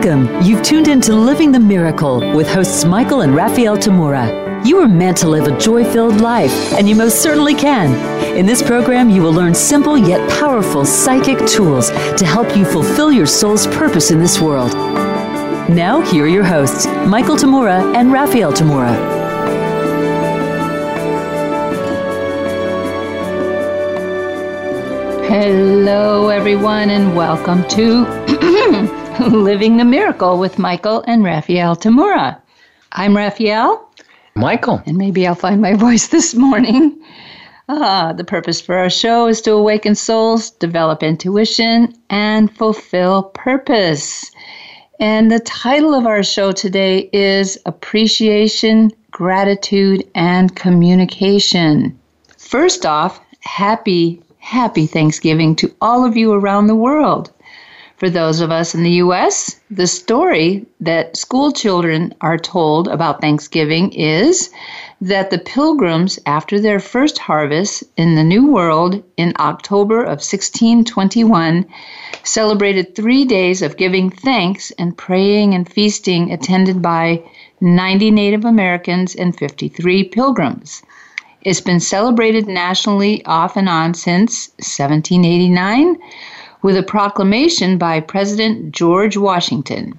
Welcome. You've tuned into Living the Miracle with hosts Michael and Raphael Tamura. You are meant to live a joy filled life, and you most certainly can. In this program, you will learn simple yet powerful psychic tools to help you fulfill your soul's purpose in this world. Now, here are your hosts, Michael Tamura and Raphael Tamura. Hello, everyone, and welcome to Living the Miracle with Michael and Raphael Tamura. I'm Raphael. Michael. And maybe I'll find my voice this morning. Ah, the purpose for our show is to awaken souls, develop intuition, and fulfill purpose. And the title of our show today is Appreciation, Gratitude, and Communication. First off, happy, happy Thanksgiving to all of you around the world. For those of us in the U.S., the story that school children are told about Thanksgiving is that the pilgrims, after their first harvest in the New World in October of 1621, celebrated three days of giving thanks and praying and feasting, attended by 90 Native Americans and 53 pilgrims. It's been celebrated nationally off and on since 1789 with a proclamation by President George Washington.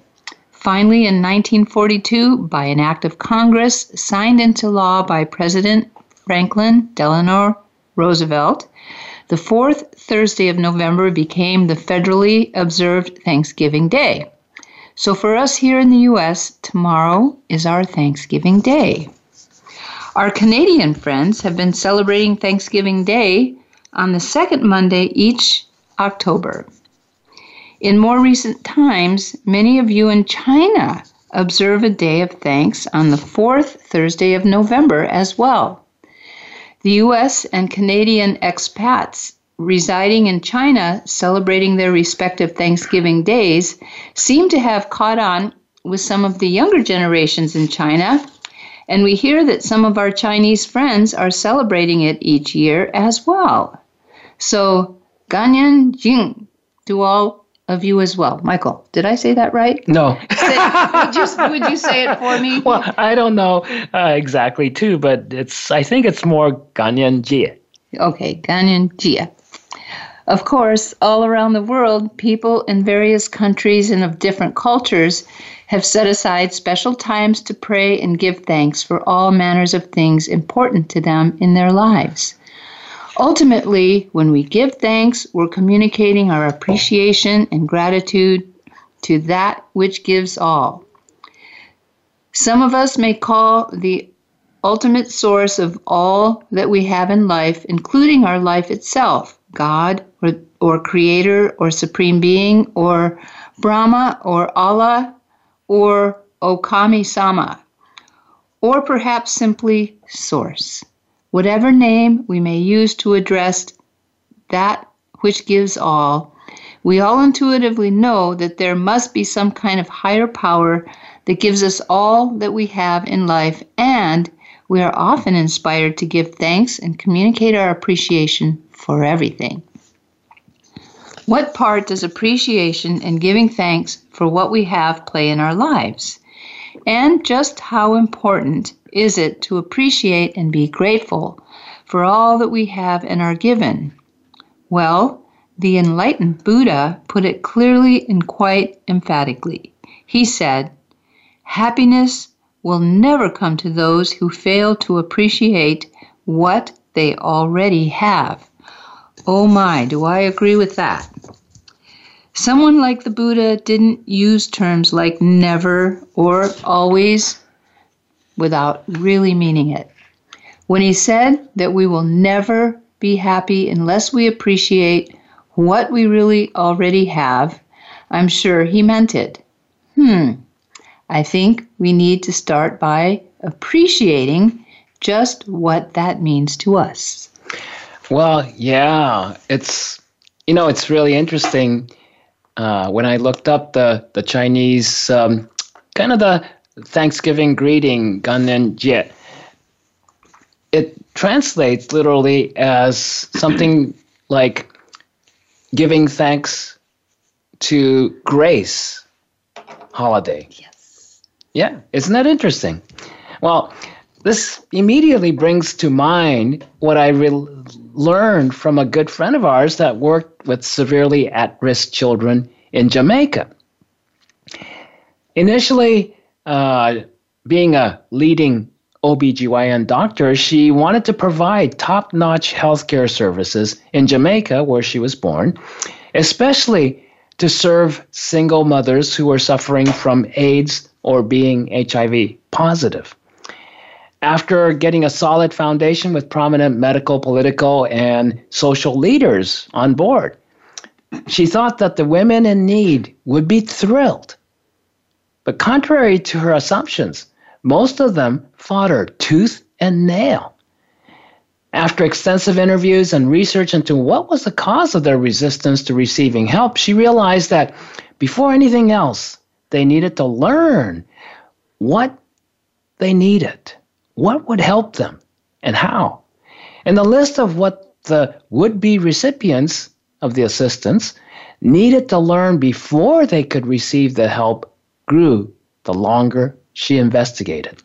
Finally, in 1942, by an act of Congress signed into law by President Franklin Delano Roosevelt, the fourth Thursday of November became the federally observed Thanksgiving Day. So for us here in the U.S., tomorrow is our Thanksgiving Day. Our Canadian friends have been celebrating Thanksgiving Day on the second Monday each October. In more recent times, many of you in China observe a day of thanks on the fourth Thursday of November as well. The U.S. and Canadian expats residing in China celebrating their respective Thanksgiving days seem to have caught on with some of the younger generations in China, and we hear that some of our Chinese friends are celebrating it each year as well. So Ganyan Jing to all of you as well. Michael, did I say that right? No. would, you, would you say it for me? Well, I don't know uh, exactly too, but it's I think it's more Ganyan Jie. Okay, Ganyan Jie. Of course, all around the world, people in various countries and of different cultures have set aside special times to pray and give thanks for all manners of things important to them in their lives. Ultimately, when we give thanks, we're communicating our appreciation and gratitude to that which gives all. Some of us may call the ultimate source of all that we have in life, including our life itself, God or, or Creator or Supreme Being or Brahma or Allah or Okami Sama, or perhaps simply Source whatever name we may use to address that which gives all, we all intuitively know that there must be some kind of higher power that gives us all that we have in life, and we are often inspired to give thanks and communicate our appreciation for everything. What part does appreciation and giving thanks for what we have play in our lives? And just how important is it to appreciate and be grateful for all that we have and are given? Well, the enlightened Buddha put it clearly and quite emphatically. He said, Happiness will never come to those who fail to appreciate what they already have. Oh my, do I agree with that? Someone like the Buddha didn't use terms like never or always without really meaning it. When he said that we will never be happy unless we appreciate what we really already have, I'm sure he meant it. Hmm, I think we need to start by appreciating just what that means to us. Well, yeah, it's you know it's really interesting. Uh, when I looked up the the Chinese um, kind of the Thanksgiving greeting, Ganyan Jie, it translates literally as something like giving thanks to grace holiday. Yes. Yeah, isn't that interesting? Well, this immediately brings to mind what I re- learned from a good friend of ours that worked with severely at risk children in Jamaica. Initially, uh, being a leading OBGYN doctor, she wanted to provide top notch healthcare services in Jamaica, where she was born, especially to serve single mothers who were suffering from AIDS or being HIV positive. After getting a solid foundation with prominent medical, political, and social leaders on board, she thought that the women in need would be thrilled. But contrary to her assumptions, most of them fought her tooth and nail. After extensive interviews and research into what was the cause of their resistance to receiving help, she realized that before anything else, they needed to learn what they needed, what would help them, and how. And the list of what the would be recipients of the assistance needed to learn before they could receive the help grew the longer she investigated.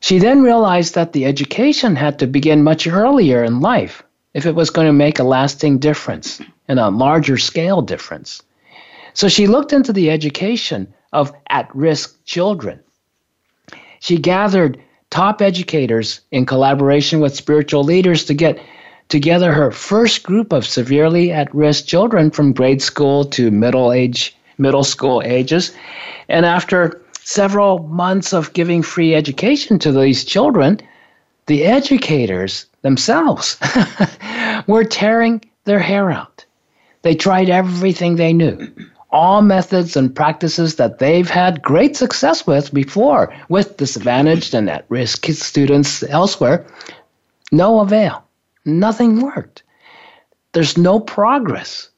She then realized that the education had to begin much earlier in life if it was going to make a lasting difference and a larger scale difference. So she looked into the education of at risk children. She gathered top educators in collaboration with spiritual leaders to get together her first group of severely at risk children from grade school to middle age middle school ages and after several months of giving free education to these children, the educators themselves were tearing their hair out. They tried everything they knew, all methods and practices that they've had great success with before with disadvantaged and at risk students elsewhere. No avail. Nothing worked. There's no progress.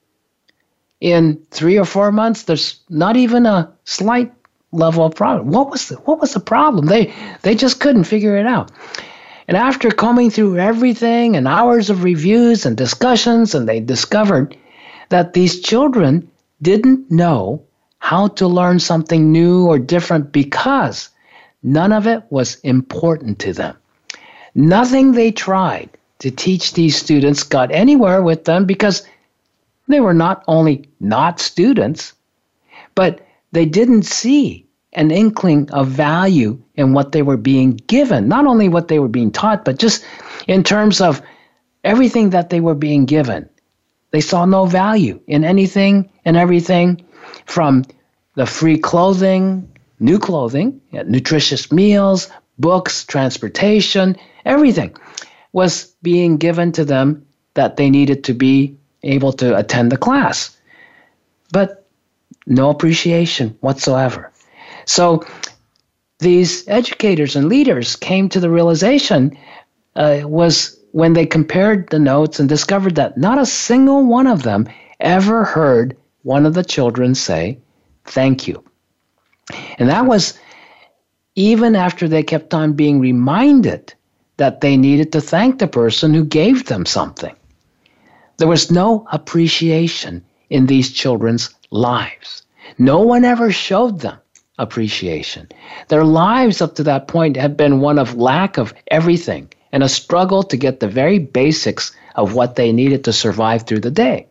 In three or four months, there's not even a slight level of problem. What was the, what was the problem? They they just couldn't figure it out. And after combing through everything and hours of reviews and discussions, and they discovered that these children didn't know how to learn something new or different because none of it was important to them. Nothing they tried to teach these students got anywhere with them because they were not only not students, but they didn't see an inkling of value in what they were being given, not only what they were being taught, but just in terms of everything that they were being given. They saw no value in anything and everything from the free clothing, new clothing, nutritious meals, books, transportation, everything was being given to them that they needed to be able to attend the class. But no appreciation whatsoever. So these educators and leaders came to the realization uh, was when they compared the notes and discovered that not a single one of them ever heard one of the children say, Thank you. And that was even after they kept on being reminded that they needed to thank the person who gave them something. There was no appreciation in these children's lives. No one ever showed them appreciation. Their lives up to that point had been one of lack of everything and a struggle to get the very basics of what they needed to survive through the day.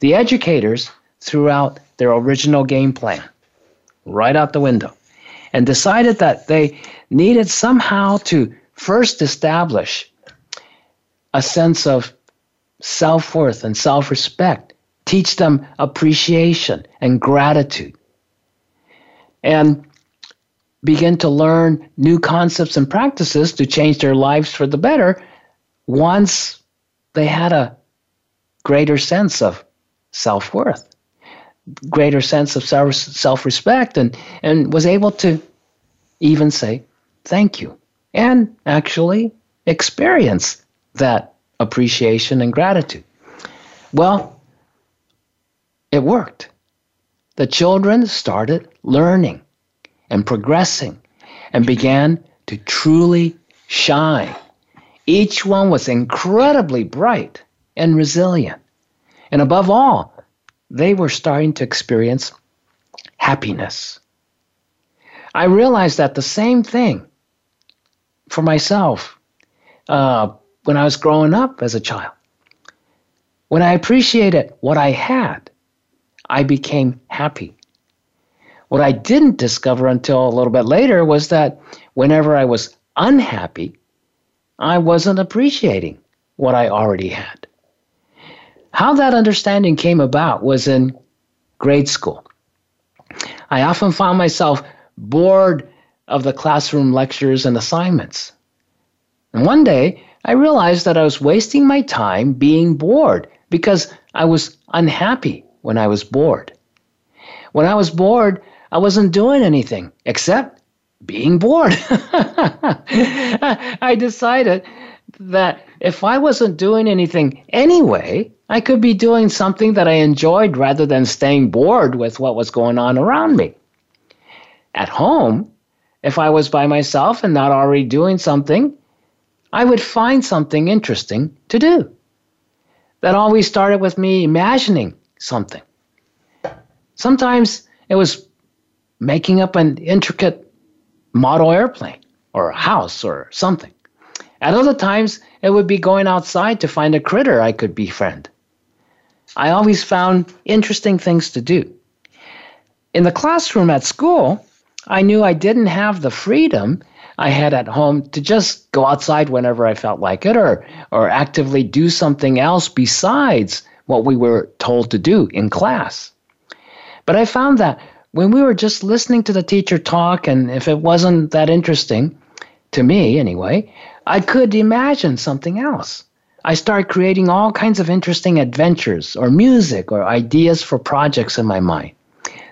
The educators threw out their original game plan right out the window and decided that they needed somehow to first establish a sense of self worth and self respect teach them appreciation and gratitude, and begin to learn new concepts and practices to change their lives for the better once they had a greater sense of self worth, greater sense of self respect, and, and was able to even say thank you and actually experience that appreciation and gratitude. Well, it worked. The children started learning and progressing and began to truly shine. Each one was incredibly bright and resilient. And above all, they were starting to experience happiness. I realized that the same thing for myself uh, when I was growing up as a child. When I appreciated what I had, I became happy. What I didn't discover until a little bit later was that whenever I was unhappy, I wasn't appreciating what I already had. How that understanding came about was in grade school. I often found myself bored of the classroom lectures and assignments. And one day, I realized that I was wasting my time being bored because I was unhappy when I was bored. When I was bored, I wasn't doing anything except being bored. I decided that if I wasn't doing anything anyway, I could be doing something that I enjoyed rather than staying bored with what was going on around me. At home, if I was by myself and not already doing something, I would find something interesting to do. That always started with me imagining something. Sometimes it was making up an intricate model airplane or a house or something. At other times, it would be going outside to find a critter I could befriend. I always found interesting things to do. In the classroom at school, I knew I didn't have the freedom I had at home to just go outside whenever I felt like it or, or actively do something else besides what we were told to do in class. But I found that when we were just listening to the teacher talk, and if it wasn't that interesting, to me anyway, I could imagine something else. I started creating all kinds of interesting adventures or music or ideas for projects in my mind.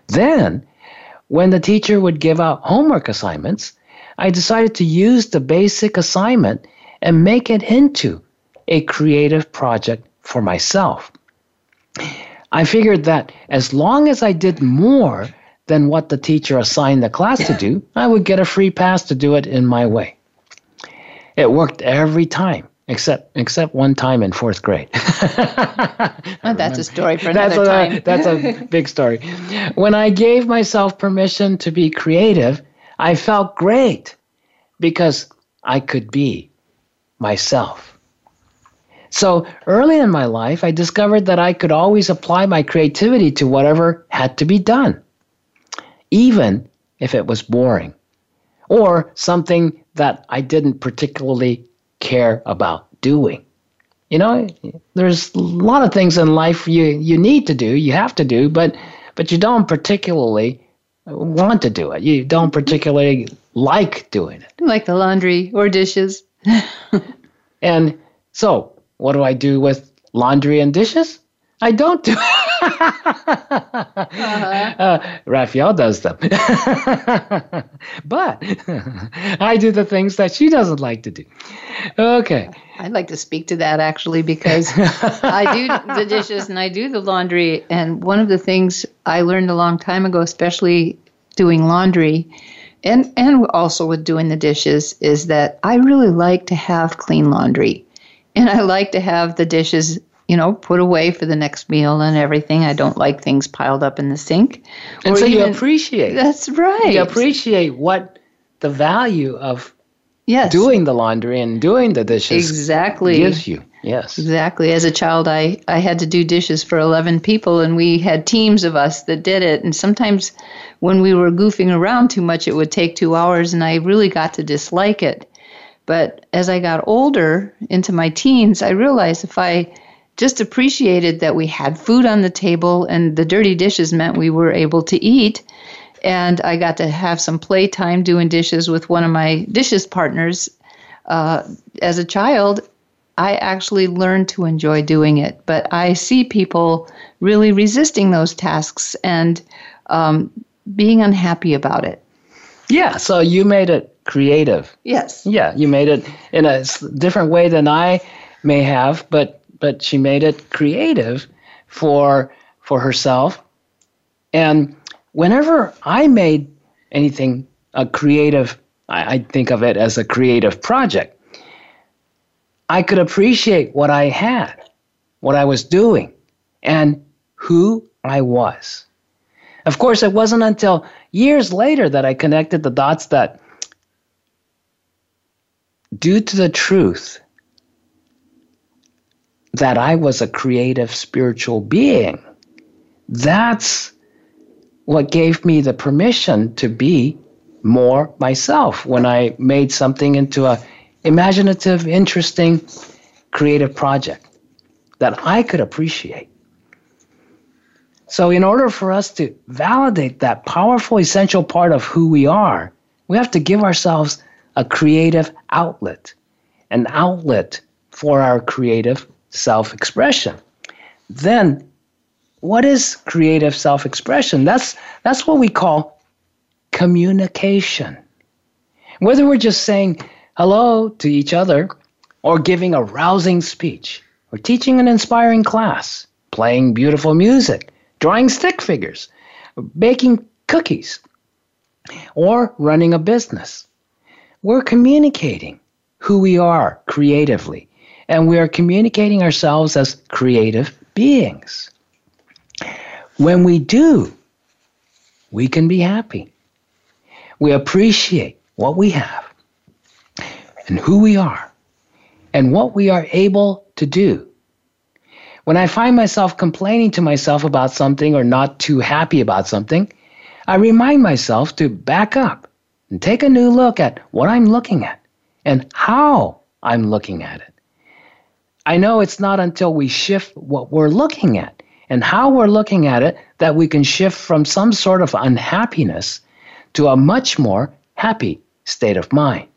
Then, when the teacher would give out homework assignments, I decided to use the basic assignment and make it into a creative project for myself. I figured that as long as I did more than what the teacher assigned the class to do, I would get a free pass to do it in my way. It worked every time, except except one time in fourth grade. that's a story for another that's a, time. that's a big story. When I gave myself permission to be creative, I felt great because I could be myself. So early in my life, I discovered that I could always apply my creativity to whatever had to be done, even if it was boring or something that I didn't particularly care about doing. You know, there's a lot of things in life you, you need to do, you have to do, but but you don't particularly want to do it. You don't particularly like doing it. Like the laundry or dishes. and so, what do I do with laundry and dishes? I don't do it uh-huh. uh, Raphael does them. but I do the things that she doesn't like to do. Okay. I'd like to speak to that actually because I do the dishes and I do the laundry. And one of the things I learned a long time ago, especially doing laundry and, and also with doing the dishes, is that I really like to have clean laundry. And I like to have the dishes you know, put away for the next meal and everything. I don't like things piled up in the sink. And so even, you appreciate. That's right. You appreciate what the value of yes. doing the laundry and doing the dishes exactly gives you. Yes. Exactly. As a child, I, I had to do dishes for 11 people, and we had teams of us that did it. And sometimes when we were goofing around too much, it would take two hours, and I really got to dislike it. But as I got older into my teens, I realized if I just appreciated that we had food on the table and the dirty dishes meant we were able to eat. And I got to have some playtime doing dishes with one of my dishes partners. Uh, as a child, I actually learned to enjoy doing it. But I see people really resisting those tasks and um, being unhappy about it. Yeah, so you made it creative. Yes. Yeah, you made it in a different way than I may have, but but she made it creative for for herself. And whenever I made anything a creative, I, I think of it as a creative project. I could appreciate what I had, what I was doing, and who I was. Of course, it wasn't until years later that I connected the dots that due to the truth that I was a creative spiritual being, that's what gave me the permission to be more myself when I made something into a imaginative, interesting, creative project that I could appreciate. So, in order for us to validate that powerful, essential part of who we are, we have to give ourselves a creative outlet, an outlet for our creative self expression. Then, what is creative self expression? That's, that's what we call communication. Whether we're just saying hello to each other, or giving a rousing speech, or teaching an inspiring class, playing beautiful music, drawing stick figures, baking cookies, or running a business. We're communicating who we are creatively, and we are communicating ourselves as creative beings. When we do, we can be happy. We appreciate what we have and who we are and what we are able to do when I find myself complaining to myself about something or not too happy about something, I remind myself to back up and take a new look at what I'm looking at and how I'm looking at it. I know it's not until we shift what we're looking at and how we're looking at it that we can shift from some sort of unhappiness to a much more happy state of mind.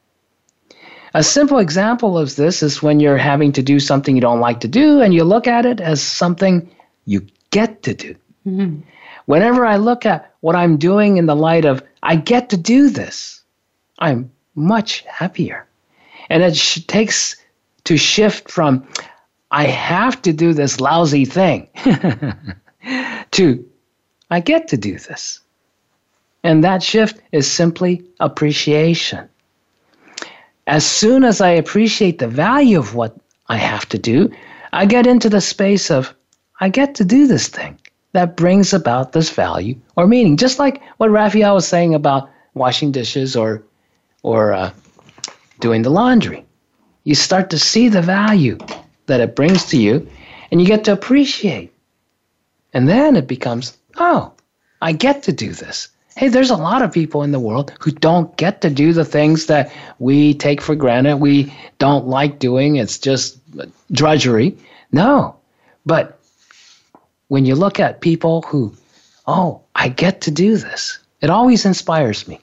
A simple example of this is when you're having to do something you don't like to do and you look at it as something you get to do. Mm-hmm. Whenever I look at what I'm doing in the light of, I get to do this, I'm much happier. And it sh- takes to shift from, I have to do this lousy thing, to, I get to do this. And that shift is simply appreciation. As soon as I appreciate the value of what I have to do, I get into the space of, I get to do this thing that brings about this value or meaning. Just like what Raphael was saying about washing dishes or, or uh, doing the laundry. You start to see the value that it brings to you and you get to appreciate. And then it becomes, oh, I get to do this hey, there's a lot of people in the world who don't get to do the things that we take for granted, we don't like doing. It's just drudgery. No. But when you look at people who, oh, I get to do this, it always inspires me.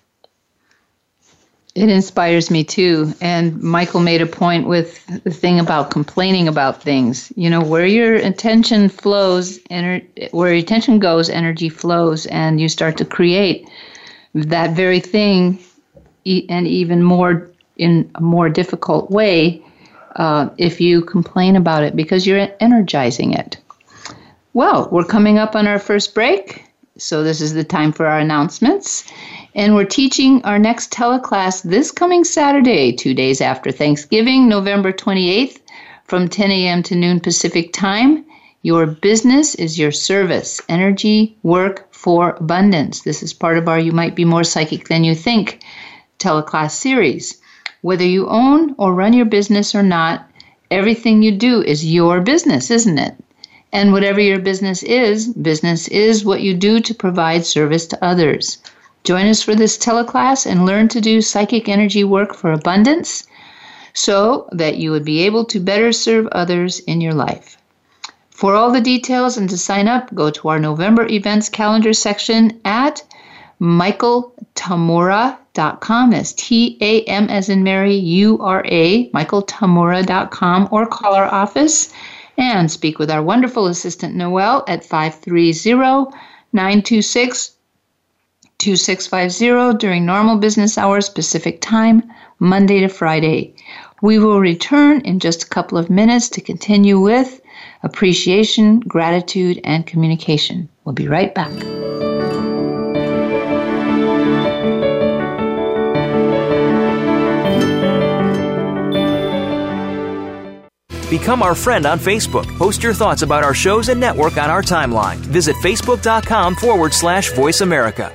It inspires me too. And Michael made a point with the thing about complaining about things. You know, where your attention flows, ener- where your attention goes, energy flows, and you start to create that very thing, and even more in a more difficult way uh, if you complain about it because you're energizing it. Well, we're coming up on our first break, so this is the time for our announcements. And we're teaching our next teleclass this coming Saturday, two days after Thanksgiving, November 28th, from 10 a.m. to noon Pacific time. Your business is your service, energy, work for abundance. This is part of our You Might Be More Psychic Than You Think teleclass series. Whether you own or run your business or not, everything you do is your business, isn't it? And whatever your business is, business is what you do to provide service to others. Join us for this teleclass and learn to do psychic energy work for abundance so that you would be able to better serve others in your life. For all the details and to sign up, go to our November events calendar section at michaeltamura.com. That's T A M as in Mary, U R A, michaeltamura.com, or call our office and speak with our wonderful assistant Noel at 530 926 2650 during normal business hours Pacific Time, Monday to Friday. We will return in just a couple of minutes to continue with appreciation, gratitude, and communication. We'll be right back. Become our friend on Facebook. Post your thoughts about our shows and network on our timeline. Visit facebook.com forward slash voice America.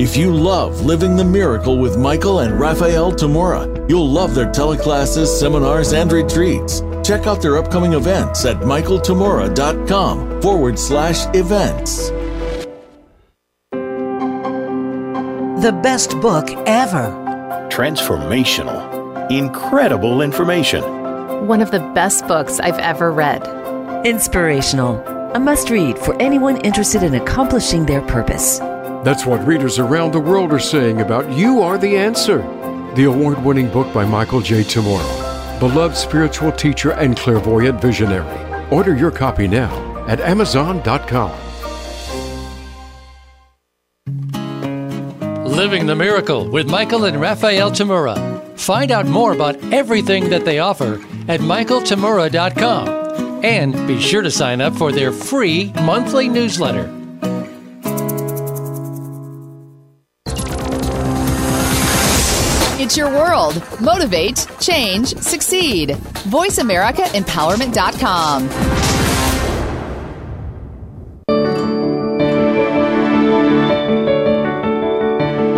If you love Living the Miracle with Michael and Raphael Tamura, you'll love their teleclasses, seminars, and retreats. Check out their upcoming events at michaeltamura.com forward slash events. The best book ever. Transformational. Incredible information. One of the best books I've ever read. Inspirational. A must read for anyone interested in accomplishing their purpose. That's what readers around the world are saying about You Are the Answer, the award winning book by Michael J. Tamura, beloved spiritual teacher and clairvoyant visionary. Order your copy now at Amazon.com. Living the Miracle with Michael and Raphael Tamura. Find out more about everything that they offer at michaeltamura.com and be sure to sign up for their free monthly newsletter. It's your world. Motivate, change, succeed. VoiceAmericaEmpowerment.com.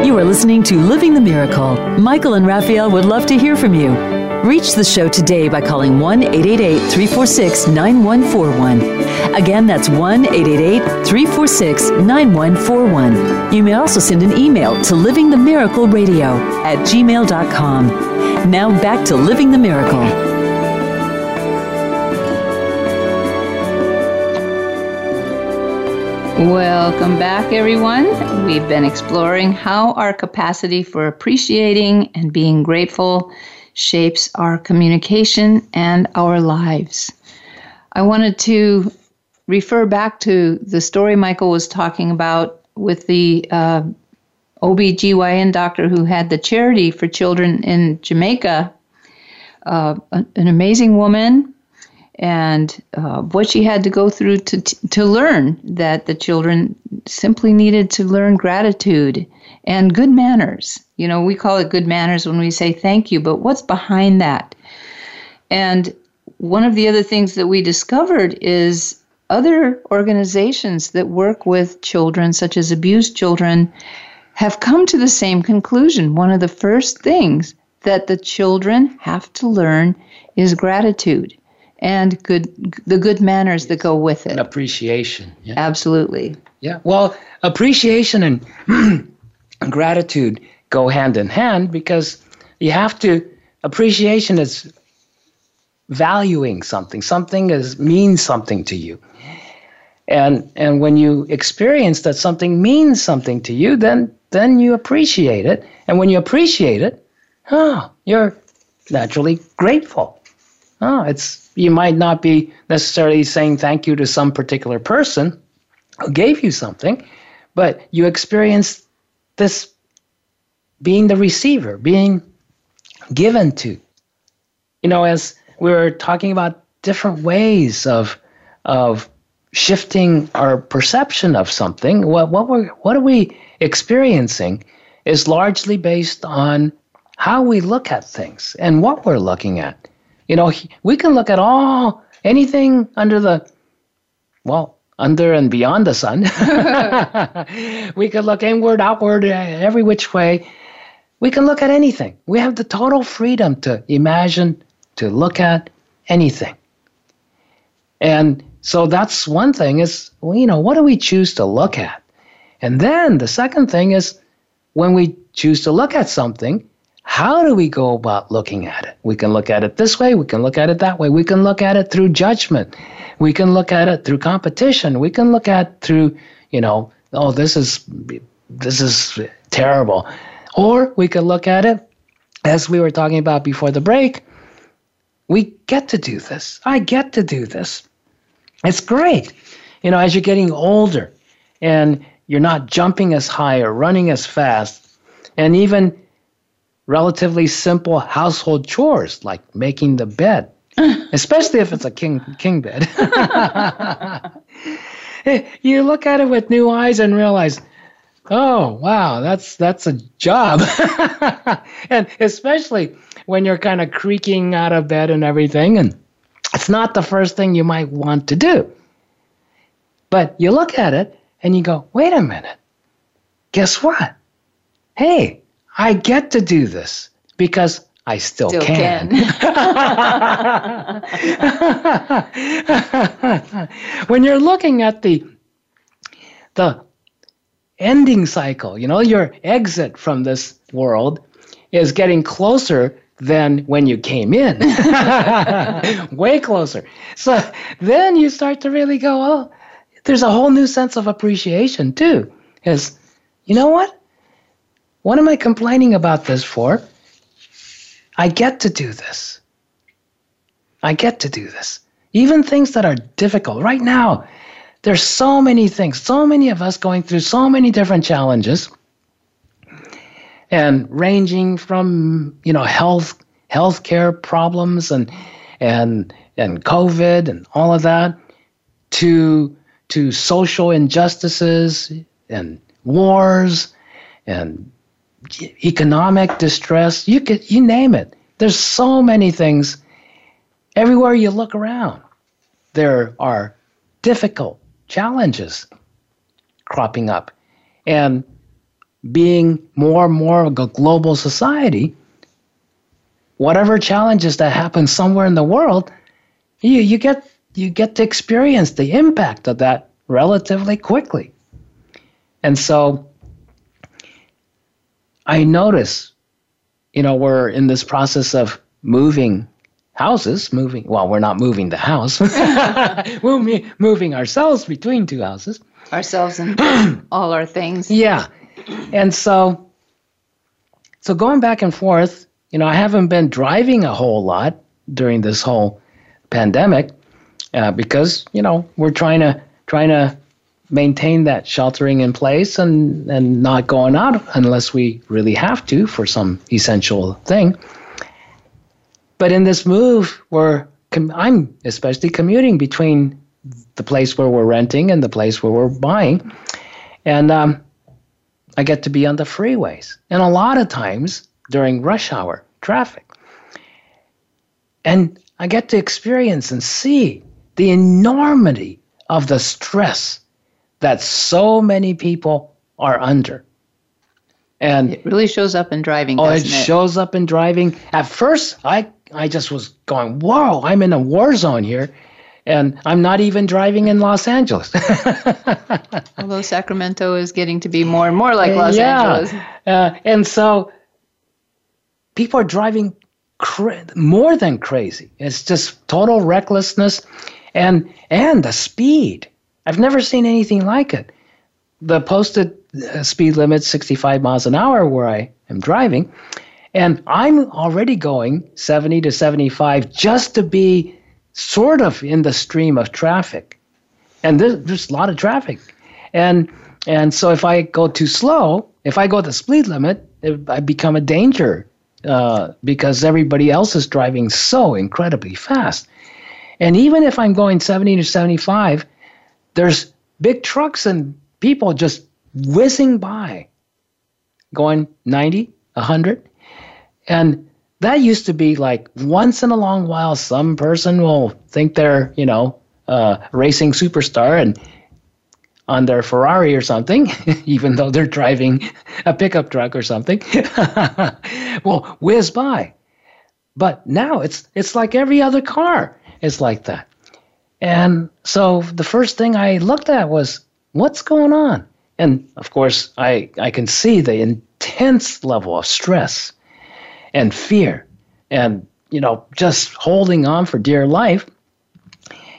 You are listening to Living the Miracle. Michael and Raphael would love to hear from you. Reach the show today by calling 1 888 346 9141. Again, that's 1 888 346 9141. You may also send an email to livingthemiracleradio at gmail.com. Now back to Living the Miracle. Welcome back, everyone. We've been exploring how our capacity for appreciating and being grateful shapes our communication and our lives. I wanted to refer back to the story Michael was talking about with the uh, OBGYN doctor who had the charity for children in Jamaica. Uh, an amazing woman and uh, what she had to go through to, to learn that the children simply needed to learn gratitude and good manners. You know, we call it good manners when we say thank you, but what's behind that? And one of the other things that we discovered is other organizations that work with children, such as abused children, have come to the same conclusion. One of the first things that the children have to learn is gratitude and good the good manners that go with it. And appreciation. Yeah. Absolutely. Yeah. Well, appreciation and gratitude go hand in hand because you have to appreciation is valuing something. Something is means something to you. And and when you experience that something means something to you, then then you appreciate it. And when you appreciate it, oh, you're naturally grateful. Oh, it's you might not be necessarily saying thank you to some particular person who gave you something, but you experience this being the receiver, being given to. You know, as we were talking about different ways of of shifting our perception of something, what what we what are we experiencing is largely based on how we look at things and what we're looking at. You know, we can look at all anything under the well, under and beyond the sun. we can look inward, outward, uh, every which way. We can look at anything. We have the total freedom to imagine, to look at anything. And so that's one thing is, you know, what do we choose to look at? And then the second thing is when we choose to look at something, how do we go about looking at it? We can look at it this way, we can look at it that way, we can look at it through judgment, we can look at it through competition, we can look at through, you know, oh, this is this is terrible. Or we can look at it as we were talking about before the break. We get to do this. I get to do this. It's great. You know, as you're getting older and you're not jumping as high or running as fast, and even relatively simple household chores like making the bed, especially if it's a king king bed. you look at it with new eyes and realize, oh wow, that's that's a job, and especially when you're kind of creaking out of bed and everything, and it's not the first thing you might want to do. But you look at it and you go, wait a minute, guess what? Hey, I get to do this because I still, Still can. when you're looking at the the ending cycle, you know, your exit from this world is getting closer than when you came in. Way closer. So then you start to really go, oh, there's a whole new sense of appreciation too. Is you know what? What am I complaining about this for? I get to do this. I get to do this. Even things that are difficult. Right now, there's so many things, so many of us going through so many different challenges and ranging from, you know, health healthcare problems and and and COVID and all of that to to social injustices and wars and economic distress you could you name it. There's so many things. Everywhere you look around there are difficult challenges cropping up. And being more and more of a global society whatever challenges that happen somewhere in the world you, you get you get to experience the impact of that relatively quickly. And so I notice, you know, we're in this process of moving houses, moving, well, we're not moving the house, we're moving ourselves between two houses. Ourselves and all our things. Yeah. And so, so going back and forth, you know, I haven't been driving a whole lot during this whole pandemic uh, because, you know, we're trying to, trying to maintain that sheltering in place and, and not going out unless we really have to for some essential thing. But in this move, where com- I'm especially commuting between the place where we're renting and the place where we're buying, and um, I get to be on the freeways, and a lot of times during rush hour traffic, and I get to experience and see the enormity of the stress that so many people are under. And it really shows up in driving. Oh, it, it, shows up in driving. At first, I I just was going, "Whoa, I'm in a war zone here." And I'm not even driving in Los Angeles. Although Sacramento is getting to be more and more like Los yeah. Angeles. Uh, and so people are driving cra- more than crazy. It's just total recklessness and and the speed. I've never seen anything like it. The posted uh, speed limit 65 miles an hour where I am driving, and I'm already going 70 to 75 just to be sort of in the stream of traffic. And there's, there's a lot of traffic. And and so if I go too slow, if I go the speed limit, it, I become a danger uh, because everybody else is driving so incredibly fast. And even if I'm going 70 to 75, there's big trucks and people just whizzing by, going 90, 100. And that used to be like once in a long while, some person will think they're, you know, uh, racing superstar and on their Ferrari or something, even though they're driving a pickup truck or something, will whiz by. But now it's it's like every other car is like that. And so the first thing I looked at was what's going on? And of course, I, I can see the intense level of stress and fear and, you know, just holding on for dear life.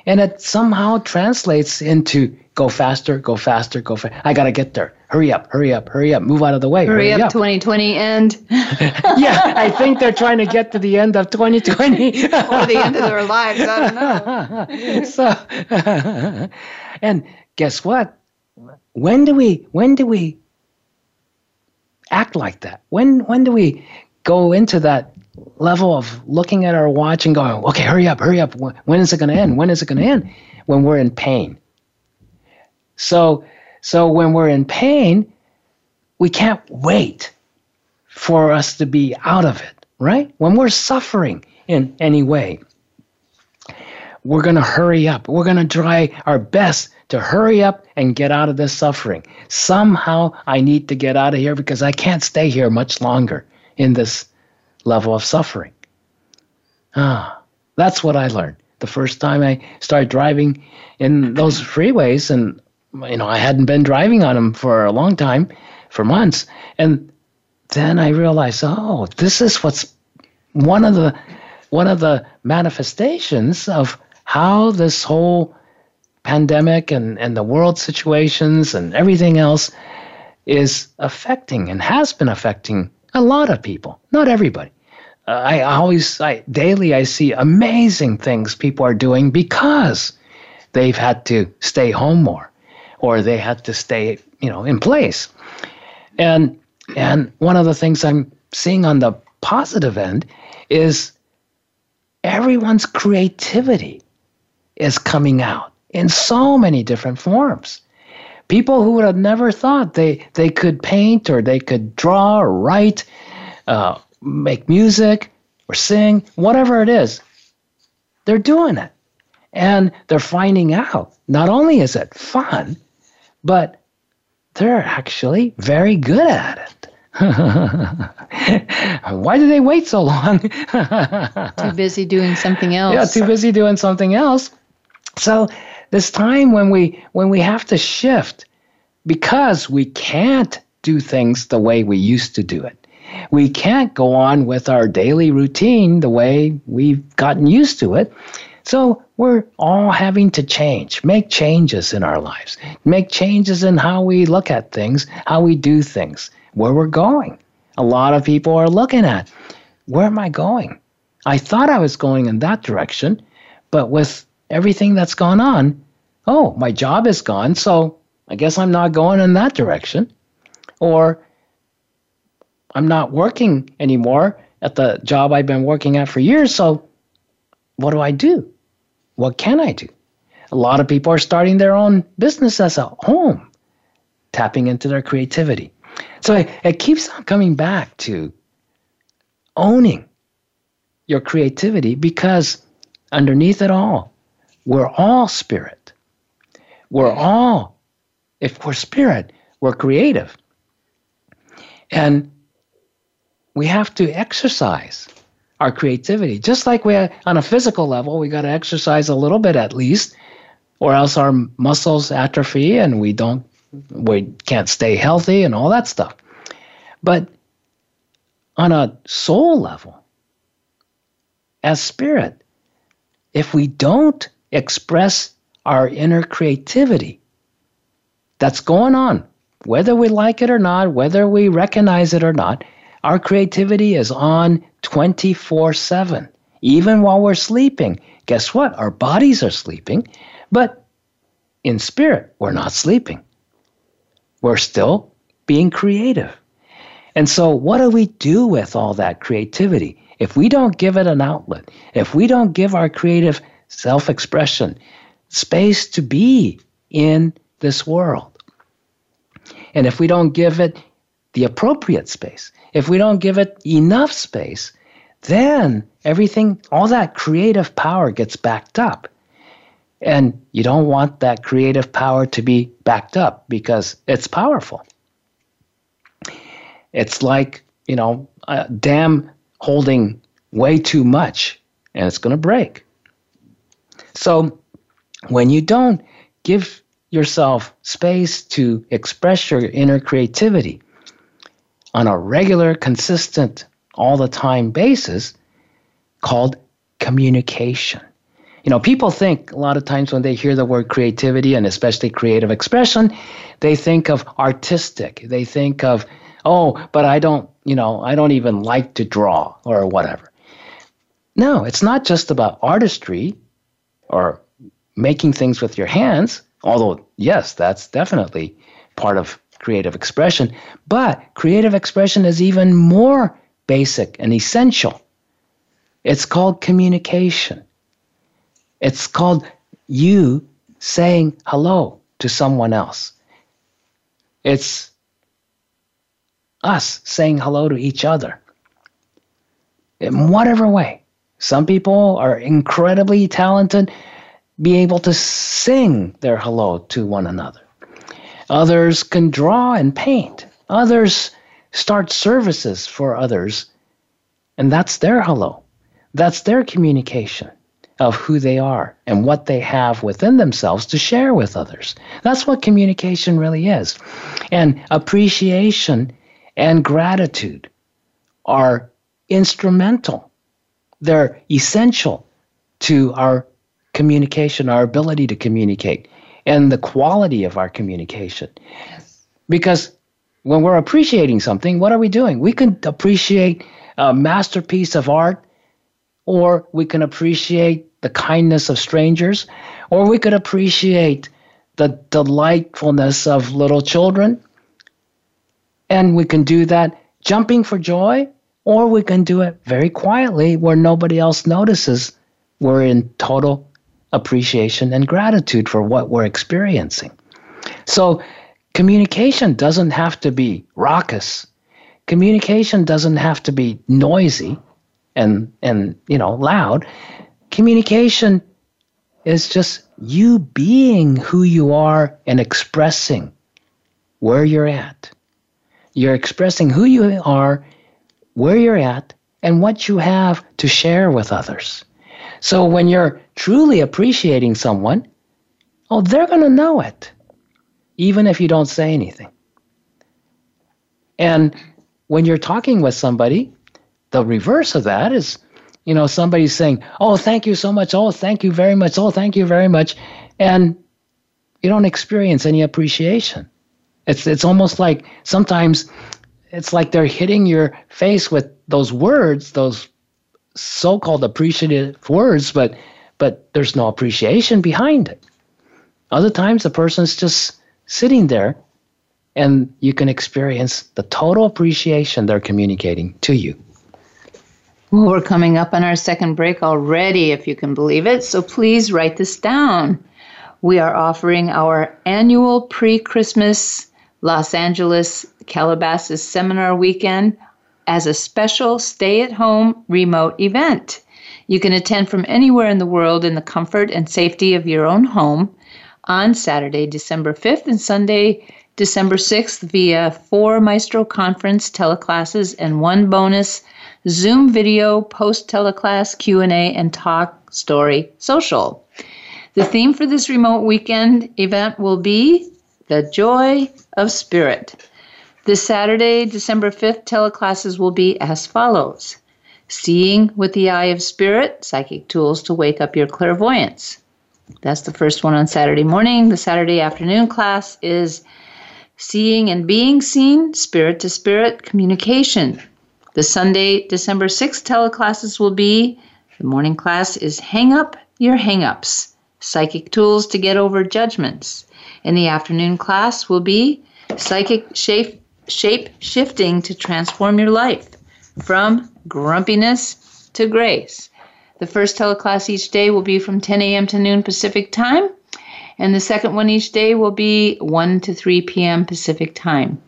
And it somehow translates into go faster, go faster, go faster. I got to get there. Hurry up, hurry up, hurry up, move out of the way. Hurry, hurry up, up, 2020 end. yeah, I think they're trying to get to the end of 2020. or the end of their lives. I don't know. so, and guess what? When do we, when do we act like that? When, when do we go into that level of looking at our watch and going, okay, hurry up, hurry up. When is it going to end? When is it going to end? When we're in pain. So, so when we're in pain, we can't wait for us to be out of it, right? When we're suffering in any way, we're going to hurry up. We're going to try our best to hurry up and get out of this suffering. Somehow I need to get out of here because I can't stay here much longer in this level of suffering. Ah, that's what I learned the first time I started driving in those freeways, and you know I hadn't been driving on them for a long time, for months, and then I realized, oh, this is what's one of the one of the manifestations of how this whole pandemic and, and the world situations and everything else is affecting and has been affecting a lot of people, not everybody. Uh, I always, I, daily, I see amazing things people are doing because they've had to stay home more or they had to stay, you know, in place. And, and one of the things I'm seeing on the positive end is everyone's creativity is coming out in so many different forms. People who would have never thought they, they could paint or they could draw or write, uh, make music or sing, whatever it is, they're doing it. And they're finding out not only is it fun, but they're actually very good at it. Why do they wait so long? too busy doing something else. Yeah, too busy doing something else. So this time when we when we have to shift because we can't do things the way we used to do it. We can't go on with our daily routine the way we've gotten used to it. So we're all having to change, make changes in our lives, make changes in how we look at things, how we do things, where we're going. A lot of people are looking at where am I going? I thought I was going in that direction, but with everything that's gone on, oh, my job is gone, so I guess I'm not going in that direction. Or I'm not working anymore at the job I've been working at for years, so what do I do? What can I do? A lot of people are starting their own business as a home, tapping into their creativity. So it, it keeps on coming back to owning your creativity because underneath it all, we're all spirit. We're all, if we're spirit, we're creative. And we have to exercise our creativity. Just like we're on a physical level, we got to exercise a little bit at least, or else our muscles atrophy and we don't we can't stay healthy and all that stuff. But on a soul level, as spirit, if we don't express our inner creativity that's going on, whether we like it or not, whether we recognize it or not, our creativity is on 24 7. Even while we're sleeping, guess what? Our bodies are sleeping, but in spirit, we're not sleeping. We're still being creative. And so, what do we do with all that creativity? If we don't give it an outlet, if we don't give our creative self expression, space to be in this world. And if we don't give it the appropriate space, if we don't give it enough space, then everything, all that creative power gets backed up. And you don't want that creative power to be backed up because it's powerful. It's like, you know, a dam holding way too much and it's going to break. So when you don't give yourself space to express your inner creativity on a regular, consistent, all the time basis, called communication. You know, people think a lot of times when they hear the word creativity and especially creative expression, they think of artistic. They think of, oh, but I don't, you know, I don't even like to draw or whatever. No, it's not just about artistry or making things with your hands, although, yes, that's definitely part of creative expression. But creative expression is even more basic and essential. It's called communication. It's called you saying hello to someone else. It's us saying hello to each other in whatever way. Some people are incredibly talented, be able to sing their hello to one another. Others can draw and paint. Others start services for others, and that's their hello. That's their communication of who they are and what they have within themselves to share with others. That's what communication really is. And appreciation and gratitude are instrumental, they're essential to our communication, our ability to communicate, and the quality of our communication. Because when we're appreciating something, what are we doing? We can appreciate a masterpiece of art, or we can appreciate the kindness of strangers, or we could appreciate the delightfulness of little children. And we can do that jumping for joy, or we can do it very quietly where nobody else notices. We're in total appreciation and gratitude for what we're experiencing. So, communication doesn't have to be raucous. Communication doesn't have to be noisy and and you know loud. Communication is just you being who you are and expressing where you're at. You're expressing who you are, where you're at, and what you have to share with others. So when you're truly appreciating someone, oh, they're going to know it, even if you don't say anything. And when you're talking with somebody, the reverse of that is, you know, somebody's saying, oh, thank you so much. Oh, thank you very much. Oh, thank you very much. And you don't experience any appreciation. It's, it's almost like sometimes it's like they're hitting your face with those words, those so-called appreciative words, but but there's no appreciation behind it. Other times the person's just sitting there and you can experience the total appreciation they're communicating to you. Well, we're coming up on our second break already, if you can believe it. So please write this down. We are offering our annual pre Christmas Los Angeles Calabasas Seminar Weekend as a special stay at home remote event. You can attend from anywhere in the world in the comfort and safety of your own home on Saturday, December 5th and Sunday, December 6th via four Maestro Conference teleclasses and one bonus Zoom video post teleclass Q&A and talk story social. The theme for this remote weekend event will be the joy of spirit. This Saturday, December 5th, teleclasses will be as follows Seeing with the Eye of Spirit, Psychic Tools to Wake Up Your Clairvoyance. That's the first one on Saturday morning. The Saturday afternoon class is Seeing and Being Seen, Spirit to Spirit Communication. The Sunday, December 6th teleclasses will be the morning class is Hang Up Your Hang Ups, Psychic Tools to Get Over Judgments. And the afternoon class will be Psychic Shape shape shifting to transform your life from grumpiness to grace. The first teleclass each day will be from 10 a.m. to noon Pacific time, and the second one each day will be 1 to 3 p.m. Pacific time.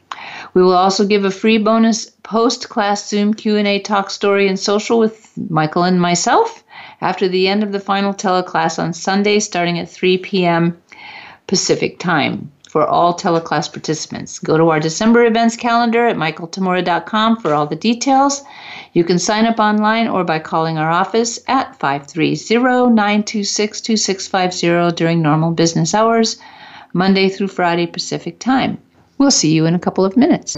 We will also give a free bonus post-class Zoom Q&A talk story and social with Michael and myself after the end of the final teleclass on Sunday starting at 3 p.m. Pacific time for all teleclass participants. Go to our December events calendar at michaeltamura.com for all the details. You can sign up online or by calling our office at 530-926-2650 during normal business hours, Monday through Friday Pacific Time. We'll see you in a couple of minutes.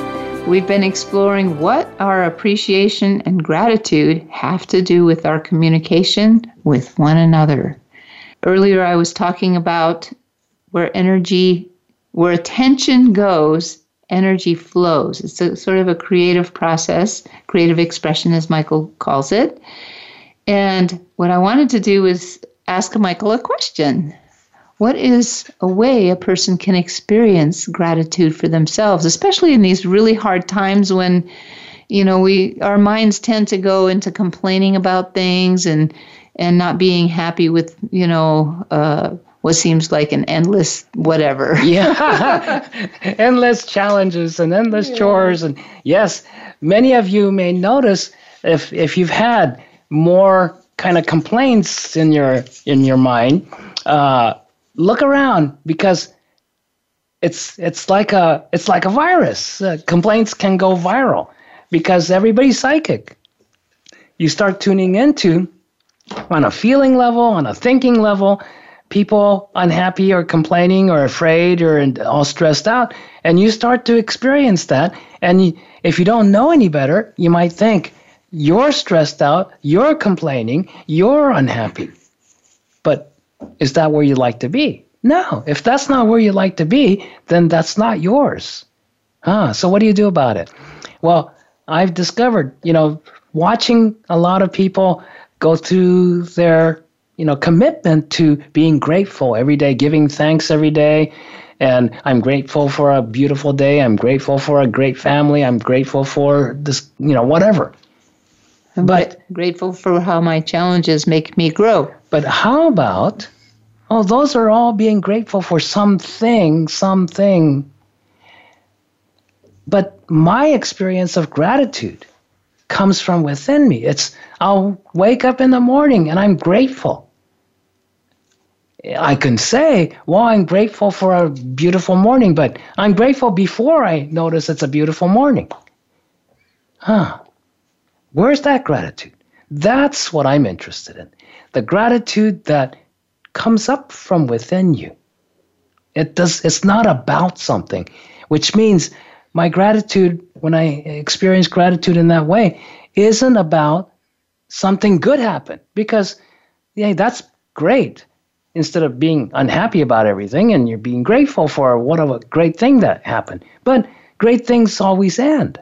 We've been exploring what our appreciation and gratitude have to do with our communication with one another. Earlier, I was talking about where energy, where attention goes, energy flows. It's a sort of a creative process, creative expression, as Michael calls it. And what I wanted to do was ask Michael a question. What is a way a person can experience gratitude for themselves, especially in these really hard times when, you know, we our minds tend to go into complaining about things and and not being happy with, you know, uh, what seems like an endless whatever. yeah, endless challenges and endless yeah. chores, and yes, many of you may notice if if you've had more kind of complaints in your in your mind. Uh, look around because it's it's like a it's like a virus. Uh, complaints can go viral because everybody's psychic. You start tuning into on a feeling level, on a thinking level, people unhappy or complaining or afraid or all stressed out, and you start to experience that. And if you don't know any better, you might think you're stressed out, you're complaining, you're unhappy. Is that where you like to be? No. If that's not where you like to be, then that's not yours. Huh. So what do you do about it? Well, I've discovered, you know, watching a lot of people go through their, you know, commitment to being grateful every day, giving thanks every day. And I'm grateful for a beautiful day. I'm grateful for a great family. I'm grateful for this, you know, whatever. But grateful for how my challenges make me grow. But how about, oh, those are all being grateful for something, something. But my experience of gratitude comes from within me. It's, I'll wake up in the morning and I'm grateful. I can say, well, I'm grateful for a beautiful morning, but I'm grateful before I notice it's a beautiful morning. Huh. Where's that gratitude? That's what I'm interested in. The gratitude that comes up from within you. It does it's not about something, which means my gratitude when I experience gratitude in that way isn't about something good happened because yeah, that's great. Instead of being unhappy about everything and you're being grateful for what a great thing that happened. But great things always end.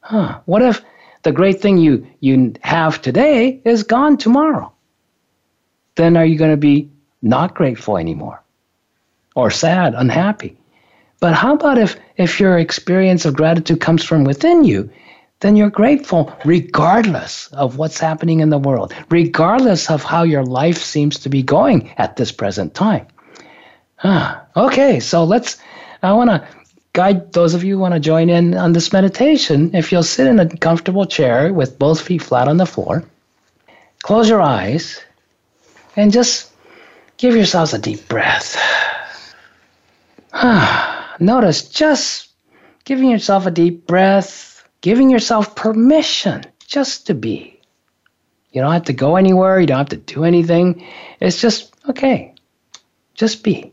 Huh. What if the great thing you, you have today is gone tomorrow. Then are you going to be not grateful anymore or sad, unhappy? But how about if, if your experience of gratitude comes from within you, then you're grateful regardless of what's happening in the world, regardless of how your life seems to be going at this present time. Ah, okay, so let's, I want to guide those of you who want to join in on this meditation, if you'll sit in a comfortable chair with both feet flat on the floor, close your eyes, and just give yourselves a deep breath. Notice just giving yourself a deep breath, giving yourself permission just to be. You don't have to go anywhere, you don't have to do anything. It's just, okay, Just be.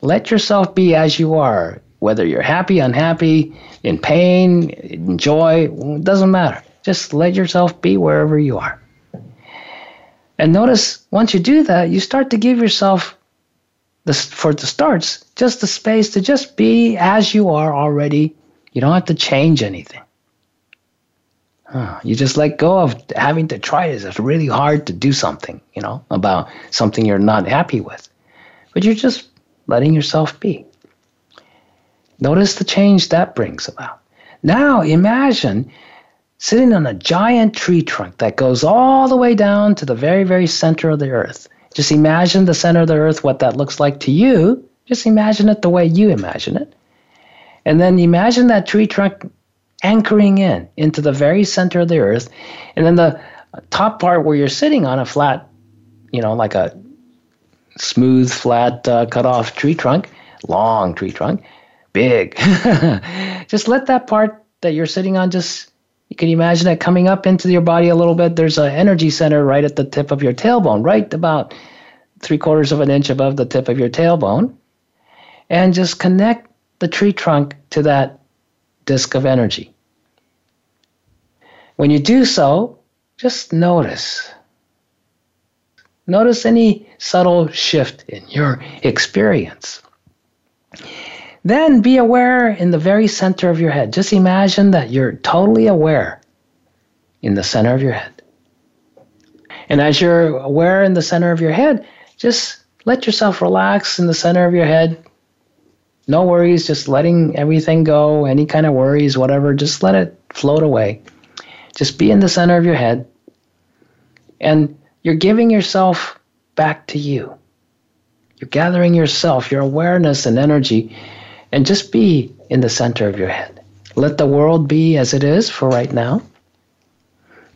Let yourself be as you are, whether you're happy, unhappy, in pain, in joy, it doesn't matter. Just let yourself be wherever you are. And notice once you do that, you start to give yourself the, for the starts just the space to just be as you are already. You don't have to change anything. You just let go of having to try it. It's really hard to do something, you know, about something you're not happy with. But you're just letting yourself be. Notice the change that brings about. Now imagine sitting on a giant tree trunk that goes all the way down to the very, very center of the earth. Just imagine the center of the earth, what that looks like to you. Just imagine it the way you imagine it. And then imagine that tree trunk anchoring in into the very center of the earth. And then the top part where you're sitting on a flat, you know, like a smooth, flat, uh, cut off tree trunk, long tree trunk, big. just let that part that you're sitting on just you can imagine it coming up into your body a little bit. There's an energy center right at the tip of your tailbone, right about three quarters of an inch above the tip of your tailbone. And just connect the tree trunk to that disk of energy. When you do so, just notice. Notice any subtle shift in your experience. Then be aware in the very center of your head. Just imagine that you're totally aware in the center of your head. And as you're aware in the center of your head, just let yourself relax in the center of your head. No worries, just letting everything go, any kind of worries, whatever, just let it float away. Just be in the center of your head. And you're giving yourself back to you. You're gathering yourself, your awareness and energy and just be in the center of your head. Let the world be as it is for right now.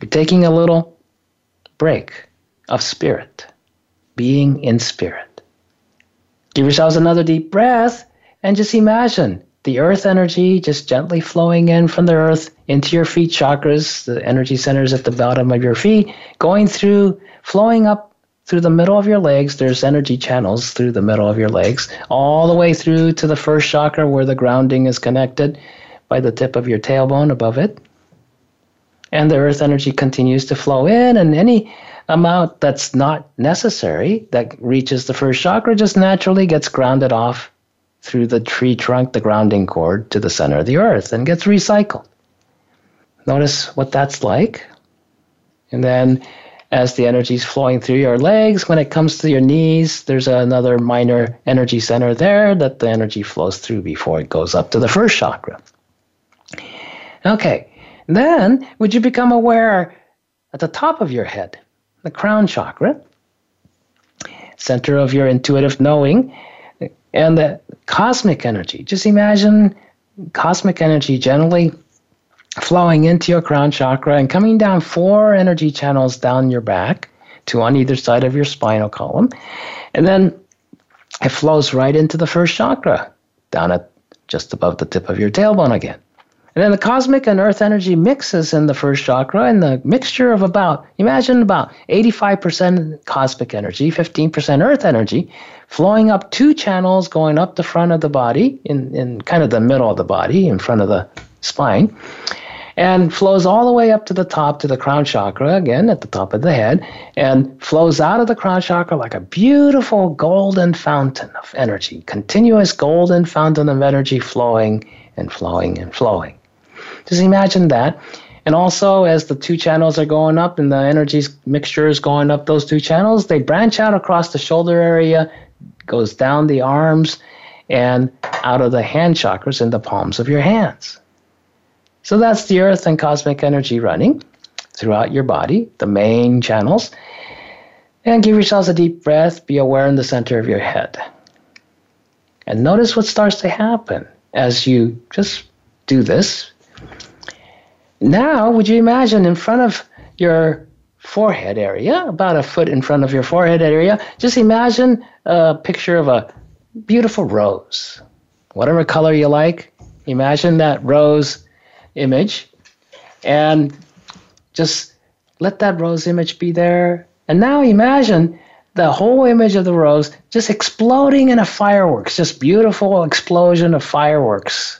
You're taking a little break of spirit, being in spirit. Give yourselves another deep breath and just imagine the earth energy just gently flowing in from the earth into your feet chakras, the energy centers at the bottom of your feet, going through, flowing up through the middle of your legs. There's energy channels through the middle of your legs, all the way through to the first chakra where the grounding is connected by the tip of your tailbone above it. And the earth energy continues to flow in, and any amount that's not necessary that reaches the first chakra just naturally gets grounded off through the tree trunk, the grounding cord, to the center of the earth and gets recycled. Notice what that's like. And then as the energy is flowing through your legs. When it comes to your knees, there's another minor energy center there that the energy flows through before it goes up to the first chakra. Okay, then would you become aware at the top of your head, the crown chakra, center of your intuitive knowing, and the cosmic energy? Just imagine cosmic energy generally flowing into your crown chakra and coming down four energy channels down your back, two on either side of your spinal column. And then it flows right into the first chakra, down at just above the tip of your tailbone again. And then the cosmic and earth energy mixes in the first chakra, and the mixture of about, imagine about 85% cosmic energy, 15% earth energy, flowing up two channels going up the front of the body, in, in kind of the middle of the body, in front of the spine and flows all the way up to the top to the crown chakra, again at the top of the head, and flows out of the crown chakra like a beautiful golden fountain of energy, continuous golden fountain of energy flowing and flowing and flowing. Just imagine that. And also, as the two channels are going up and the energy mixture is going up those two channels, they branch out across the shoulder area, goes down the arms, and out of the hand chakras in the palms of your hands. So that's the earth and cosmic energy running throughout your body, the main channels. And give yourselves a deep breath. Be aware in the center of your head. And notice what starts to happen as you just do this. Now, would you imagine in front of your forehead area, about a foot in front of your forehead area, just imagine a picture of a beautiful rose. Whatever color you like, imagine that rose image and just let that rose image be there. And now imagine the whole image of the rose just exploding in a fireworks, just beautiful explosion of fireworks.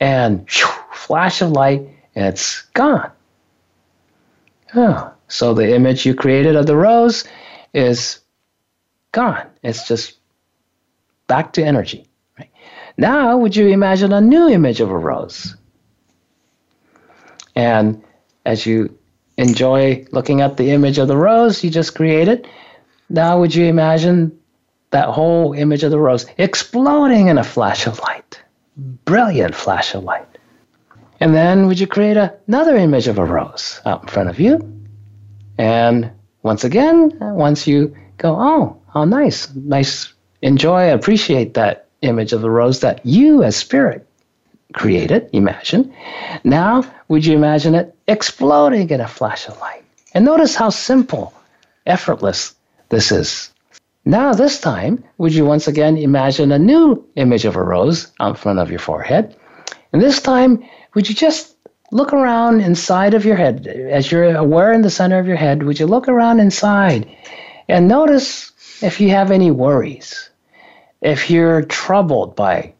And whew, flash of light, and it's gone. Oh, so the image you created of the rose is gone. It's just back to energy. Right? Now, would you imagine a new image of a rose? And as you enjoy looking at the image of the rose you just created, now would you imagine that whole image of the rose exploding in a flash of light? Brilliant flash of light. And then would you create a, another image of a rose out in front of you? And once again, once you go, oh, how nice, nice, enjoy, appreciate that image of the rose that you as spirit created, imagine. Now, would you imagine it exploding in a flash of light? And notice how simple, effortless this is. Now, this time, would you once again imagine a new image of a rose on front of your forehead? And this time, would you just look around inside of your head? As you're aware in the center of your head, would you look around inside and notice if you have any worries? If you're troubled by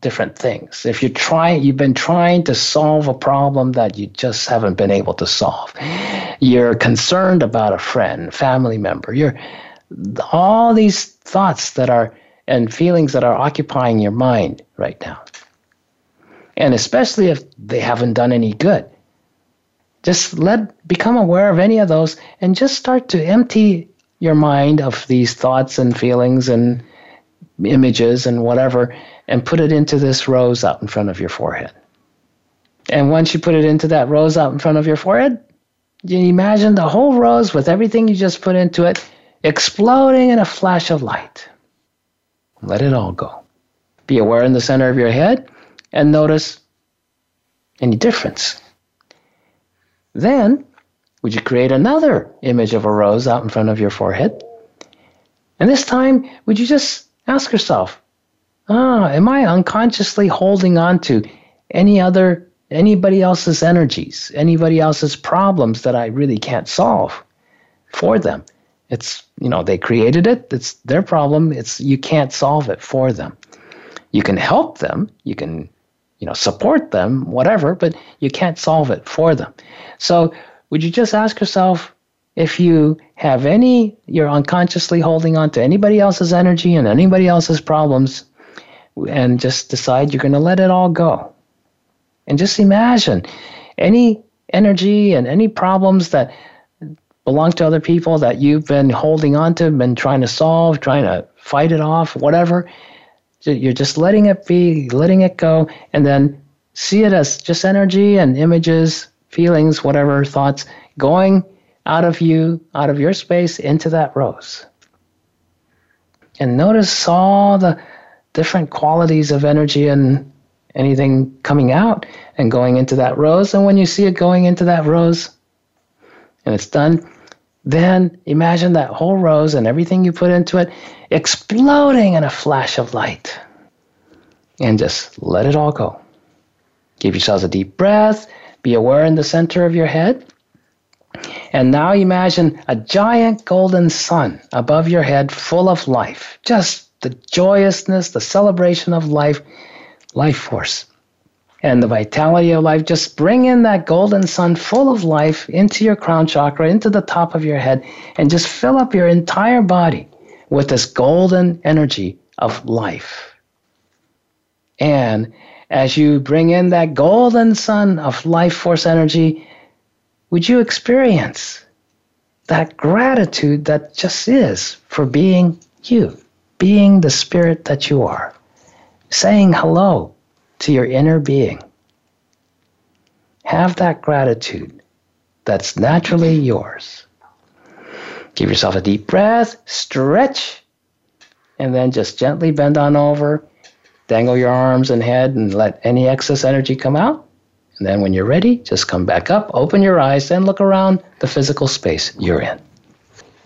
different things. If you try, you've been trying to solve a problem that you just haven't been able to solve. You're concerned about a friend, family member. You're all these thoughts that are and feelings that are occupying your mind right now. And especially if they haven't done any good. Just let become aware of any of those and just start to empty your mind of these thoughts and feelings and images and whatever and put it into this rose out in front of your forehead. And once you put it into that rose out in front of your forehead, you imagine the whole rose with everything you just put into it exploding in a flash of light. Let it all go. Be aware in the center of your head and notice any difference. Then, would you create another image of a rose out in front of your forehead? And this time, would you just ask yourself, ah, am I unconsciously holding on to any other, anybody else's energies, anybody else's problems that I really can't solve for them? It's, you know, they created it, it's their problem, it's, you can't solve it for them. You can help them, you can, you know, support them, whatever, but you can't solve it for them. So, would you just ask yourself, if you have any, you're unconsciously holding on to anybody else's energy and anybody else's problems, and just decide you're going to let it all go. And just imagine any energy and any problems that belong to other people that you've been holding on to, been trying to solve, trying to fight it off, whatever. You're just letting it be, letting it go, and then see it as just energy and images, feelings, whatever thoughts going out of you, out of your space into that rose. And notice all the different qualities of energy and anything coming out and going into that rose. And when you see it going into that rose and it's done, then imagine that whole rose and everything you put into it exploding in a flash of light. And just let it all go. Give yourselves a deep breath. Be aware in the center of your head. And now imagine a giant golden sun above your head full of life, just the joyousness, the celebration of life, life force, and the vitality of life. Just bring in that golden sun full of life into your crown chakra, into the top of your head, and just fill up your entire body with this golden energy of life. And as you bring in that golden sun of life force energy, would you experience that gratitude that just is for being you? Being the spirit that you are, saying hello to your inner being. Have that gratitude that's naturally yours. Give yourself a deep breath, stretch, and then just gently bend on over, dangle your arms and head, and let any excess energy come out. And then when you're ready, just come back up, open your eyes, and look around the physical space you're in.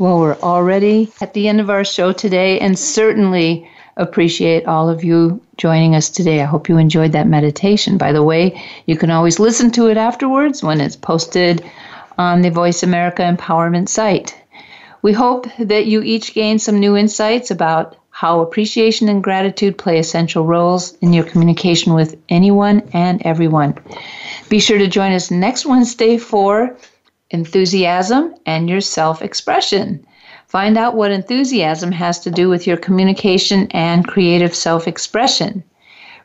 Well, we're already at the end of our show today and certainly appreciate all of you joining us today. I hope you enjoyed that meditation. By the way, you can always listen to it afterwards when it's posted on the Voice America Empowerment site. We hope that you each gain some new insights about how appreciation and gratitude play essential roles in your communication with anyone and everyone. Be sure to join us next Wednesday for enthusiasm and your self expression. Find out what enthusiasm has to do with your communication and creative self expression.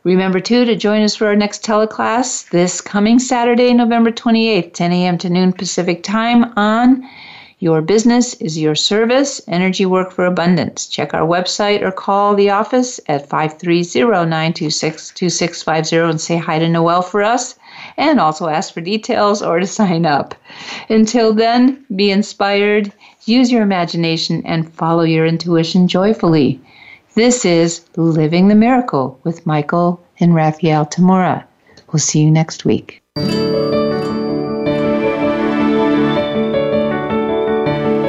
Remember, too, to join us for our next teleclass this coming Saturday, November 28th, 10 a.m. to noon Pacific Time on Your Business is Your Service Energy Work for Abundance. Check our website or call the office at 530 926 2650 and say hi to Noel for us and also ask for details or to sign up. Until then, be inspired Use your imagination and follow your intuition joyfully. This is Living the Miracle with Michael and Raphael Tamura. We'll see you next week.